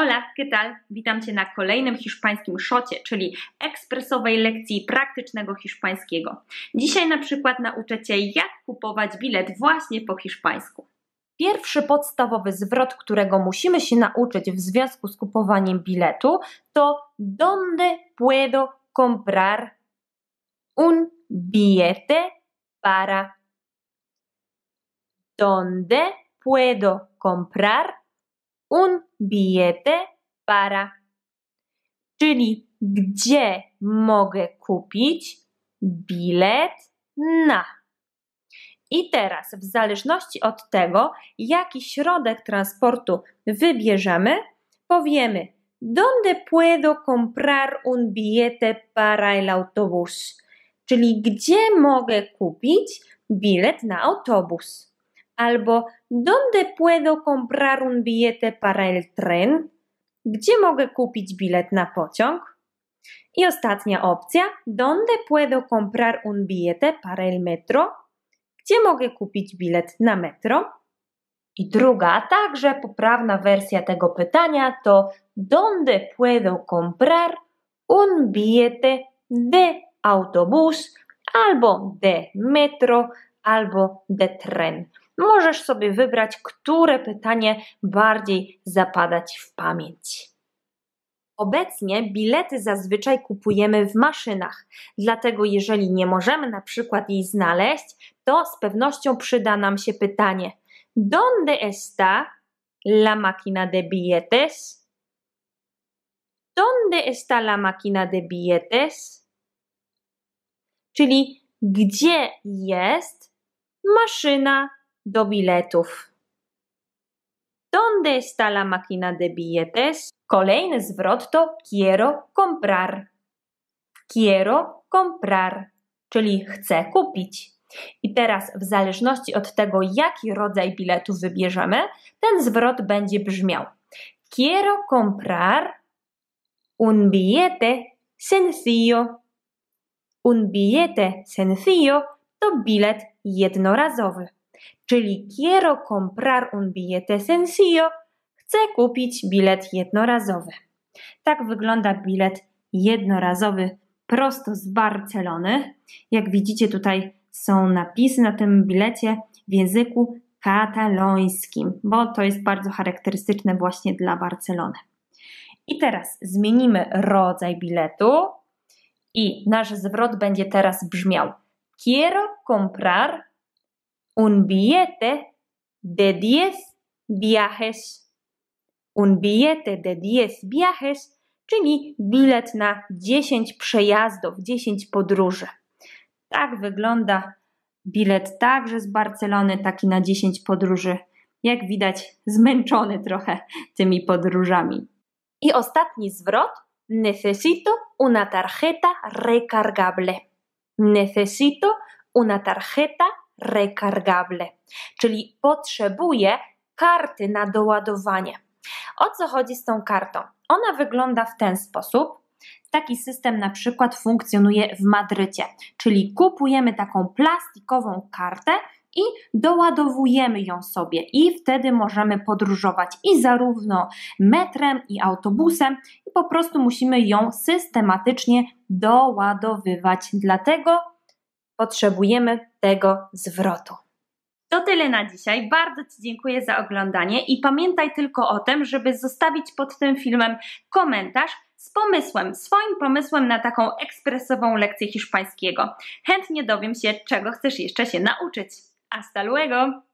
Hola, ¿qué tal? Witam Cię na kolejnym hiszpańskim szocie, czyli ekspresowej lekcji praktycznego hiszpańskiego. Dzisiaj na przykład nauczę Cię, jak kupować bilet właśnie po hiszpańsku. Pierwszy podstawowy zwrot, którego musimy się nauczyć w związku z kupowaniem biletu, to ¿Dónde puedo comprar un billete para? ¿Dónde puedo comprar un billete para. Czyli gdzie mogę kupić bilet na. I teraz, w zależności od tego, jaki środek transportu wybierzemy, powiemy: ¿Dónde puedo comprar un billete para el autobús? Czyli gdzie mogę kupić bilet na autobus? Albo ¿Dónde puedo comprar un billete para el tren? Gdzie mogę kupić bilet na pociąg? I ostatnia opcja, ¿Dónde puedo comprar un billete para el metro? Gdzie mogę kupić bilet na metro? I druga, także poprawna wersja tego pytania to ¿Dónde puedo comprar un billete de autobús albo de metro albo de tren? Możesz sobie wybrać, które pytanie bardziej zapada Ci w pamięć. Obecnie bilety zazwyczaj kupujemy w maszynach, dlatego jeżeli nie możemy na przykład jej znaleźć, to z pewnością przyda nam się pytanie: ¿Dónde está la máquina de billetes? ¿Dónde está la máquina de billetes? Czyli gdzie jest maszyna do biletów. ¿Dónde está la máquina de billetes? Kolejny zwrot to quiero comprar. Quiero comprar, czyli chcę kupić. I teraz, w zależności od tego, jaki rodzaj biletu wybierzemy, ten zwrot będzie brzmiał: Quiero comprar un billete sencillo. Un billete sencillo to bilet jednorazowy czyli quiero comprar un billete sencillo, chcę kupić bilet jednorazowy. Tak wygląda bilet jednorazowy prosto z Barcelony. Jak widzicie, tutaj są napisy na tym bilecie w języku katalońskim, bo to jest bardzo charakterystyczne właśnie dla Barcelony. I teraz zmienimy rodzaj biletu i nasz zwrot będzie teraz brzmiał: Quiero comprar un billete de 10 viajes. Un billete de 10 viajes, czyli bilet na 10 przejazdów, 10 podróży. Tak wygląda bilet także z Barcelony, taki na 10 podróży. Jak widać, zmęczony trochę tymi podróżami. I ostatni zwrot. Necesito una tarjeta recargable. Necesito una tarjeta recargable, czyli potrzebuję karty na doładowanie. O co chodzi z tą kartą? Ona wygląda w ten sposób. Taki system na przykład funkcjonuje w Madrycie, czyli kupujemy taką plastikową kartę i doładowujemy ją sobie, i wtedy możemy podróżować i zarówno metrem, i autobusem, i po prostu musimy ją systematycznie doładowywać. Dlatego potrzebujemy tego zwrotu. To tyle na dzisiaj. Bardzo Ci dziękuję za oglądanie i pamiętaj tylko o tym, żeby zostawić pod tym filmem komentarz z pomysłem, swoim pomysłem na taką ekspresową lekcję hiszpańskiego. Chętnie dowiem się, czego chcesz jeszcze się nauczyć. Hasta luego!